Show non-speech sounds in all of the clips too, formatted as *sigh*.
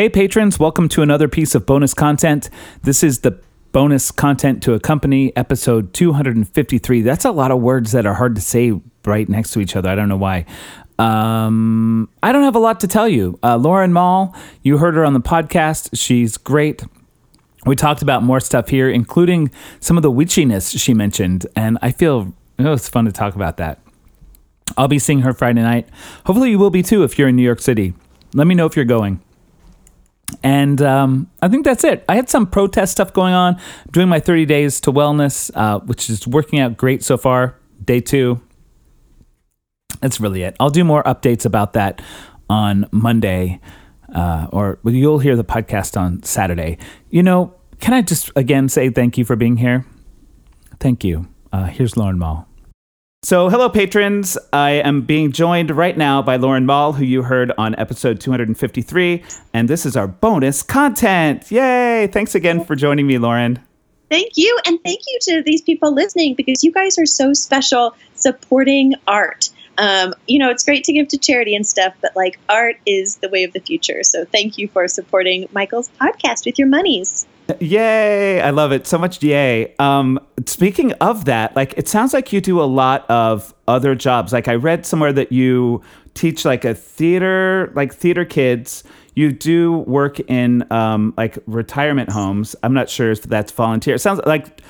Hey, patrons, welcome to another piece of bonus content. This is the bonus content to accompany episode 253. That's a lot of words that are hard to say right next to each other. I don't know why. Um, I don't have a lot to tell you. Uh, Lauren Maul, you heard her on the podcast. She's great. We talked about more stuff here, including some of the witchiness she mentioned, and I feel it was fun to talk about that. I'll be seeing her Friday night. Hopefully, you will be too if you're in New York City. Let me know if you're going. And um, I think that's it. I had some protest stuff going on. I'm doing my 30 days to wellness, uh, which is working out great so far. Day two. That's really it. I'll do more updates about that on Monday, uh, or you'll hear the podcast on Saturday. You know, can I just again say thank you for being here? Thank you. Uh, here's Lauren Maul. So, hello, patrons. I am being joined right now by Lauren Maul, who you heard on episode 253. And this is our bonus content. Yay! Thanks again for joining me, Lauren. Thank you. And thank you to these people listening because you guys are so special supporting art. Um, you know, it's great to give to charity and stuff, but like art is the way of the future. So, thank you for supporting Michael's podcast with your monies. Yay! I love it so much. Yay! Um, speaking of that, like it sounds like you do a lot of other jobs. Like I read somewhere that you teach like a theater, like theater kids. You do work in um, like retirement homes. I'm not sure if that's volunteer. It sounds like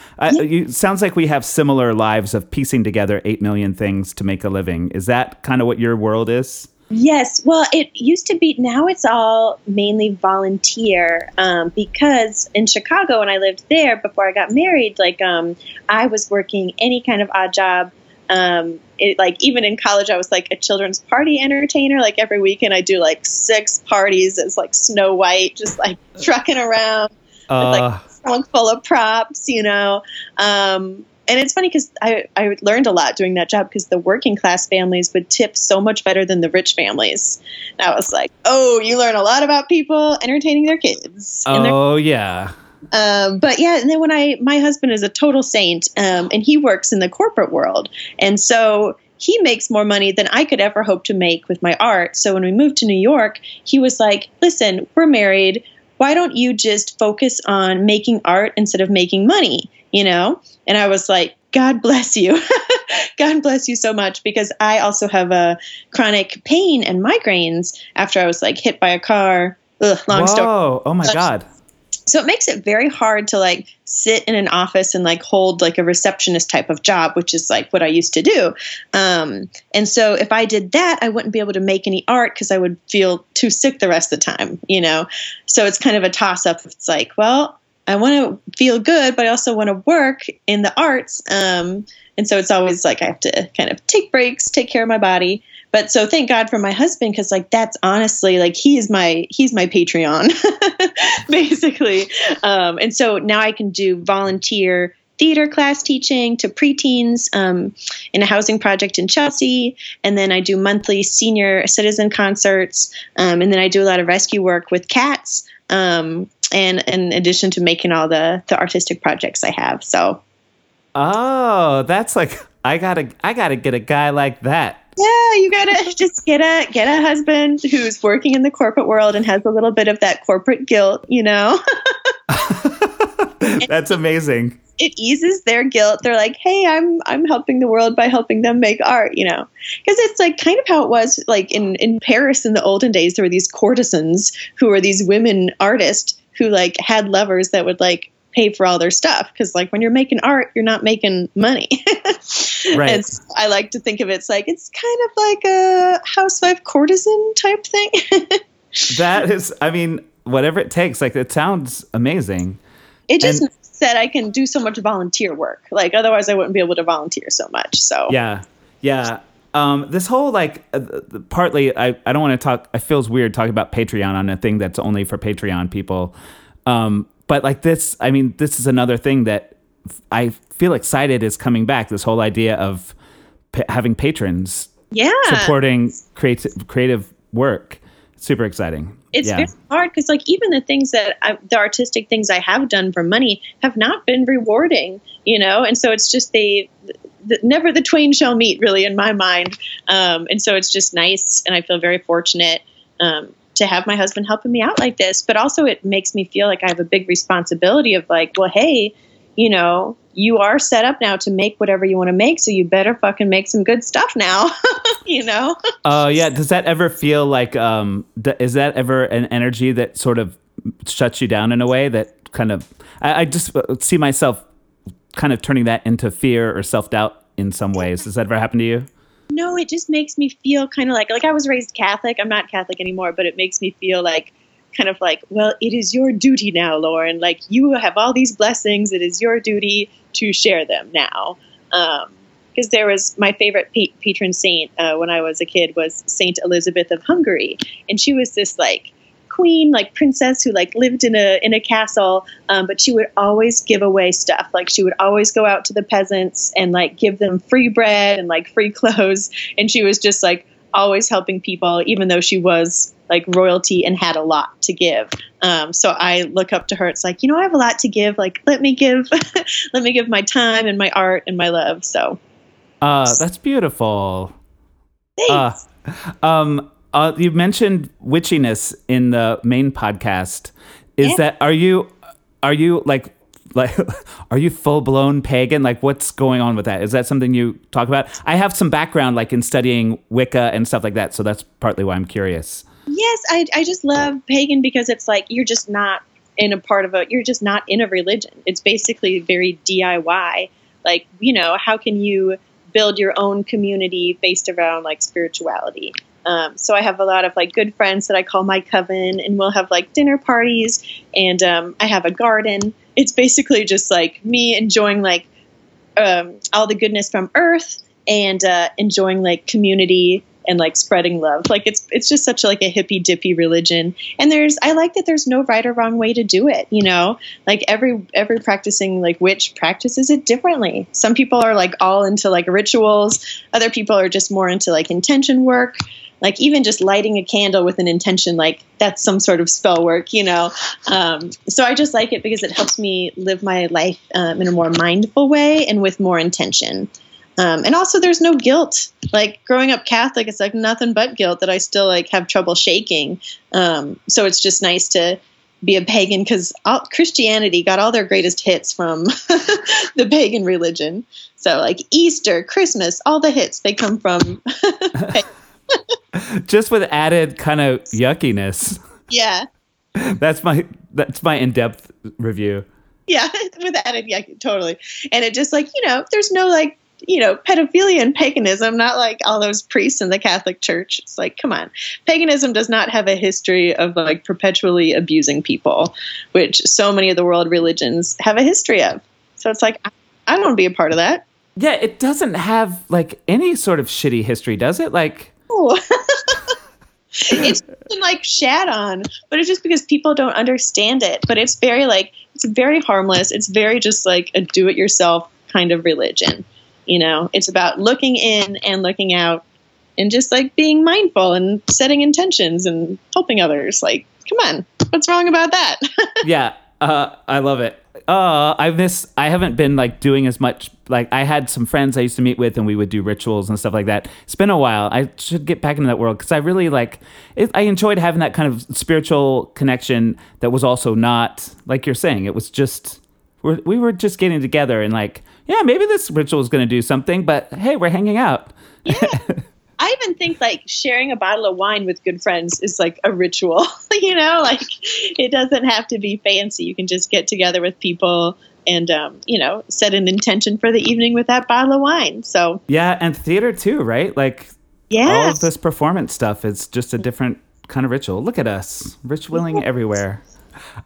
you sounds like we have similar lives of piecing together eight million things to make a living. Is that kind of what your world is? Yes. Well, it used to be, now it's all mainly volunteer um, because in Chicago, when I lived there before I got married, like um, I was working any kind of odd job. Um, it, like even in college, I was like a children's party entertainer. Like every weekend, I do like six parties as like Snow White, just like *laughs* trucking around uh. with like a trunk full of props, you know. Um, and it's funny because I, I learned a lot doing that job because the working class families would tip so much better than the rich families. And I was like, oh, you learn a lot about people entertaining their kids. Oh, their- yeah. Um, but yeah, and then when I, my husband is a total saint, um, and he works in the corporate world, and so he makes more money than I could ever hope to make with my art. So when we moved to New York, he was like, "Listen, we're married. Why don't you just focus on making art instead of making money?" You know? And I was like, God bless you. *laughs* God bless you so much because I also have a chronic pain and migraines after I was like hit by a car. Ugh, long Whoa. story. Oh my God. So it makes it very hard to like sit in an office and like hold like a receptionist type of job, which is like what I used to do. Um, and so if I did that, I wouldn't be able to make any art because I would feel too sick the rest of the time, you know? So it's kind of a toss up. It's like, well, I want to feel good, but I also want to work in the arts. Um, and so it's always like I have to kind of take breaks, take care of my body. But so thank God for my husband because like that's honestly like he's my he's my Patreon *laughs* basically. Um, and so now I can do volunteer theater class teaching to preteens um, in a housing project in Chelsea. And then I do monthly senior citizen concerts. Um, and then I do a lot of rescue work with cats um, and in addition to making all the the artistic projects I have. So, oh, that's like I gotta I gotta get a guy like that. Yeah, you gotta *laughs* just get a get a husband who's working in the corporate world and has a little bit of that corporate guilt, you know. *laughs* *laughs* that's amazing it eases their guilt. They're like, "Hey, I'm I'm helping the world by helping them make art," you know. Because it's like kind of how it was like in in Paris in the olden days. There were these courtesans who were these women artists who like had lovers that would like pay for all their stuff because like when you're making art you're not making money right and so i like to think of it it's like it's kind of like a housewife courtesan type thing *laughs* that is i mean whatever it takes like it sounds amazing it just and, that I can do so much volunteer work. Like otherwise, I wouldn't be able to volunteer so much. So yeah, yeah. Um, this whole like uh, partly, I, I don't want to talk. It feels weird talking about Patreon on a thing that's only for Patreon people. Um, but like this, I mean, this is another thing that I feel excited is coming back. This whole idea of p- having patrons, yeah, supporting creative creative work. Super exciting it's yeah. very hard because like even the things that I, the artistic things I have done for money have not been rewarding, you know, and so it's just they. The, never the twain shall meet, really, in my mind. Um, and so it's just nice, and I feel very fortunate um, to have my husband helping me out like this. But also, it makes me feel like I have a big responsibility of like, well, hey, you know, you are set up now to make whatever you want to make, so you better fucking make some good stuff now. *laughs* you know? Oh uh, yeah. Does that ever feel like? Um, th- is that ever an energy that sort of shuts you down in a way that kind of? I, I just uh, see myself kind of turning that into fear or self doubt in some ways. Does that ever happen to you? No, it just makes me feel kind of like like I was raised Catholic. I'm not Catholic anymore, but it makes me feel like kind of like, well, it is your duty now, Lauren. Like you have all these blessings. It is your duty to share them now. Because um, there was my favorite pa- patron saint uh, when I was a kid was Saint Elizabeth of Hungary, and she was this like queen, like princess who like lived in a in a castle, um, but she would always give away stuff. Like she would always go out to the peasants and like give them free bread and like free *laughs* clothes, and she was just like always helping people, even though she was like royalty and had a lot to give. Um, so I look up to her. It's like, you know, I have a lot to give. Like, let me give, *laughs* let me give my time and my art and my love. So, uh, that's beautiful. Thanks. Uh, um, uh, you mentioned witchiness in the main podcast. Is yeah. that are you are you like like *laughs* are you full blown pagan? Like what's going on with that? Is that something you talk about? I have some background like in studying wicca and stuff like that so that's partly why i'm curious. Yes i, I just love pagan because it's like you're just not in a part of a you're just not in a religion. It's basically very diy like you know how can you build your own community based around like spirituality? Um, so I have a lot of like good friends that I call my coven, and we'll have like dinner parties, and um, I have a garden. It's basically just like me enjoying like um, all the goodness from Earth and uh, enjoying like community and like spreading love. Like it's it's just such like a hippy dippy religion. And there's I like that there's no right or wrong way to do it, you know? Like every every practicing like witch practices it differently. Some people are like all into like rituals, other people are just more into like intention work like even just lighting a candle with an intention like that's some sort of spell work you know? Um, so i just like it because it helps me live my life um, in a more mindful way and with more intention. Um, and also there's no guilt. Like growing up catholic it's like nothing but guilt that i still like have trouble shaking. Um, so it's just nice to be a pagan because christianity got all their greatest hits from *laughs* the pagan religion. So like easter christmas all the hits they come from *laughs* just with added kind of yuckiness. Yeah. That's my that's my in-depth review. Yeah, *laughs* with added yuck, totally. And it just like, you know, there's no like, you know, pedophilia and paganism, not like all those priests in the Catholic Church. It's like, come on. Paganism does not have a history of like perpetually abusing people, which so many of the world religions have a history of. So it's like, I don't want to be a part of that. Yeah, it doesn't have like any sort of shitty history, does it? Like *laughs* it's like shat on, but it's just because people don't understand it. But it's very like it's very harmless. It's very just like a do-it-yourself kind of religion. You know, it's about looking in and looking out, and just like being mindful and setting intentions and helping others. Like, come on, what's wrong about that? *laughs* yeah, uh, I love it. Uh, I miss. I haven't been like doing as much. Like I had some friends I used to meet with, and we would do rituals and stuff like that. It's been a while. I should get back into that world because I really like. It, I enjoyed having that kind of spiritual connection that was also not like you're saying. It was just we're, we were just getting together and like, yeah, maybe this ritual is going to do something, but hey, we're hanging out. Yeah. *laughs* I even think like sharing a bottle of wine with good friends is like a ritual. *laughs* you know, like it doesn't have to be fancy. You can just get together with people and um, you know set an intention for the evening with that bottle of wine. So yeah, and theater too, right? Like yeah, all of this performance stuff is just a different kind of ritual. Look at us, ritualing everywhere.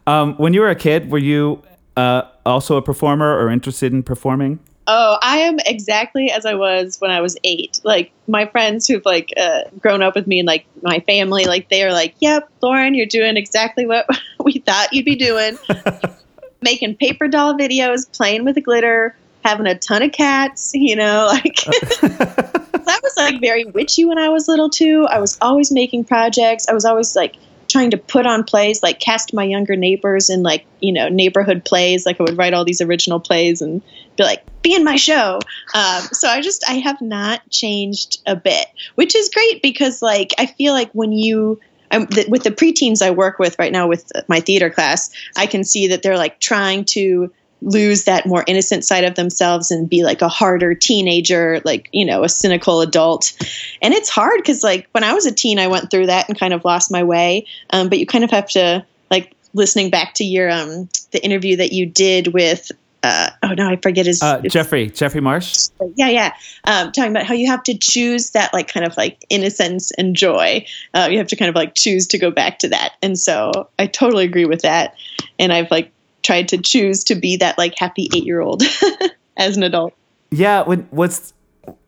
Um, when you were a kid, were you uh, also a performer or interested in performing? Oh, I am exactly as I was when I was eight. Like my friends who've like uh, grown up with me and like my family, like they are like, "Yep, Lauren, you're doing exactly what *laughs* we thought you'd be doing." *laughs* Making paper doll videos, playing with the glitter, having a ton of cats. You know, *laughs* like that was like very witchy when I was little too. I was always making projects. I was always like trying to put on plays, like cast my younger neighbors in like you know neighborhood plays. Like I would write all these original plays and be like, be in my show. Um, so I just I have not changed a bit, which is great because like I feel like when you I'm, th- with the preteens I work with right now with my theater class, I can see that they're like trying to lose that more innocent side of themselves and be like a harder teenager, like, you know, a cynical adult. And it's hard because, like, when I was a teen, I went through that and kind of lost my way. Um, but you kind of have to, like, listening back to your, um, the interview that you did with, uh, oh no, I forget his, uh, Jeffrey, Jeffrey Marsh. Yeah, yeah. Um, talking about how you have to choose that, like, kind of like innocence and joy. Uh, you have to kind of like choose to go back to that. And so I totally agree with that. And I've like tried to choose to be that like happy eight year old *laughs* as an adult. Yeah, when what's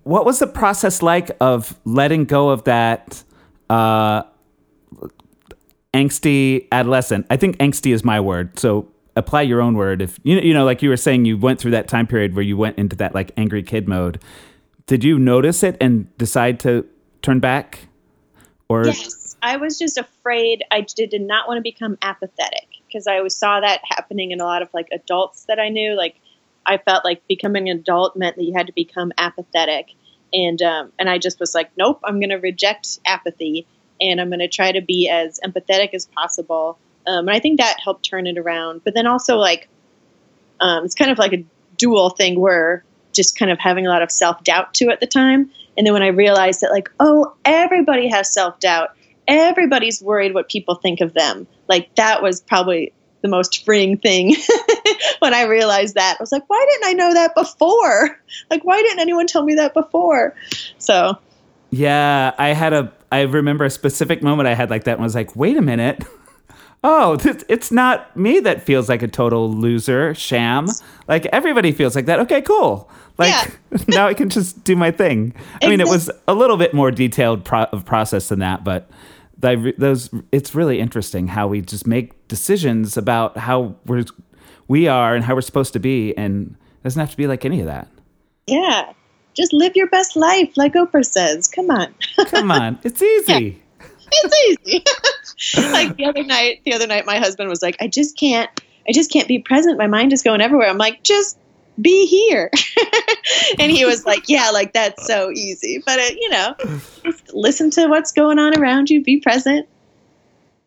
what was the process like of letting go of that uh, angsty adolescent? I think angsty is my word. So apply your own word. If you you know, like you were saying, you went through that time period where you went into that like angry kid mode. Did you notice it and decide to turn back? Or yes, I was just afraid. I did not want to become apathetic because I always saw that happening in a lot of like adults that I knew. Like I felt like becoming an adult meant that you had to become apathetic, and um, and I just was like, nope, I'm going to reject apathy, and I'm going to try to be as empathetic as possible. Um, and I think that helped turn it around. But then also like, um, it's kind of like a dual thing where just kind of having a lot of self doubt too at the time. And then when I realized that like, oh, everybody has self doubt everybody's worried what people think of them. Like that was probably the most freeing thing *laughs* when I realized that. I was like, why didn't I know that before? *laughs* Like, why didn't anyone tell me that before? So, yeah, I had a, I remember a specific moment I had like that and was like, wait a minute. *laughs* Oh, it's not me that feels like a total loser, sham. Like everybody feels like that. Okay, cool. Like yeah. now I can just do my thing. I mean, it was a little bit more detailed pro- of process than that, but those it's really interesting how we just make decisions about how we're we are and how we're supposed to be and it doesn't have to be like any of that. Yeah. Just live your best life like oprah says. Come on. Come on. *laughs* It's easy. Yeah. it's easy. *laughs* Like the other night the other night my husband was like i just can't i just can't be present. My mind is going everywhere. I'm like just be here. *laughs* and he was like, yeah, like that's so easy. But, it, uh, you know, just listen to what's going on around you, be present,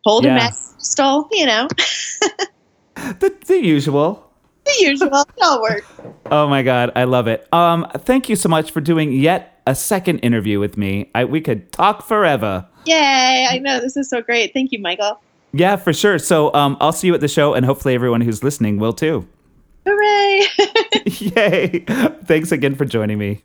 hold yeah. a mess, stall, you know. *laughs* the, the usual. The usual. It'll work. Oh my God. I love it. Um, thank you so much for doing yet a second interview with me. I, we could talk forever. Yay. I know. This is so great. Thank you, Michael. Yeah, for sure. So um, I'll see you at the show, and hopefully everyone who's listening will too. Hooray! *laughs* Yay! Thanks again for joining me.